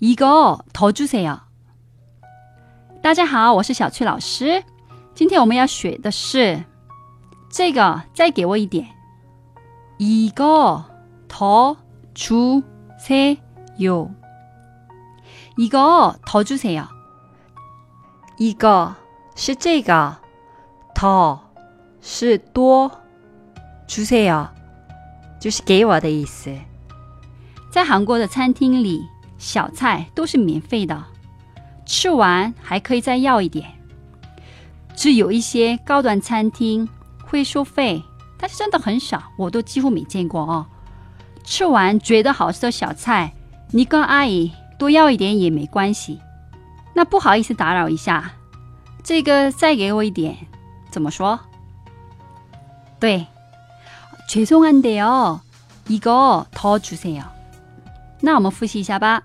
이거더주세요。大家好，我是小翠老师。今天我们要学的是这个，再给我一点。이거더주세 요。 이거더주세 요。 一个是这个，더是多，주세요就是给我的意思。在韩国的餐厅里， 小菜都是免费的，吃完还可以再要一点。只有一些高端餐厅会收费，但是真的很少，我都几乎没见过哦。吃完觉得好吃的小菜，你跟阿姨多要一点也没关系。那不好意思打扰一下，这个再给我一点，怎么说？对，죄송한데요이거더주세요那我们复习一下吧。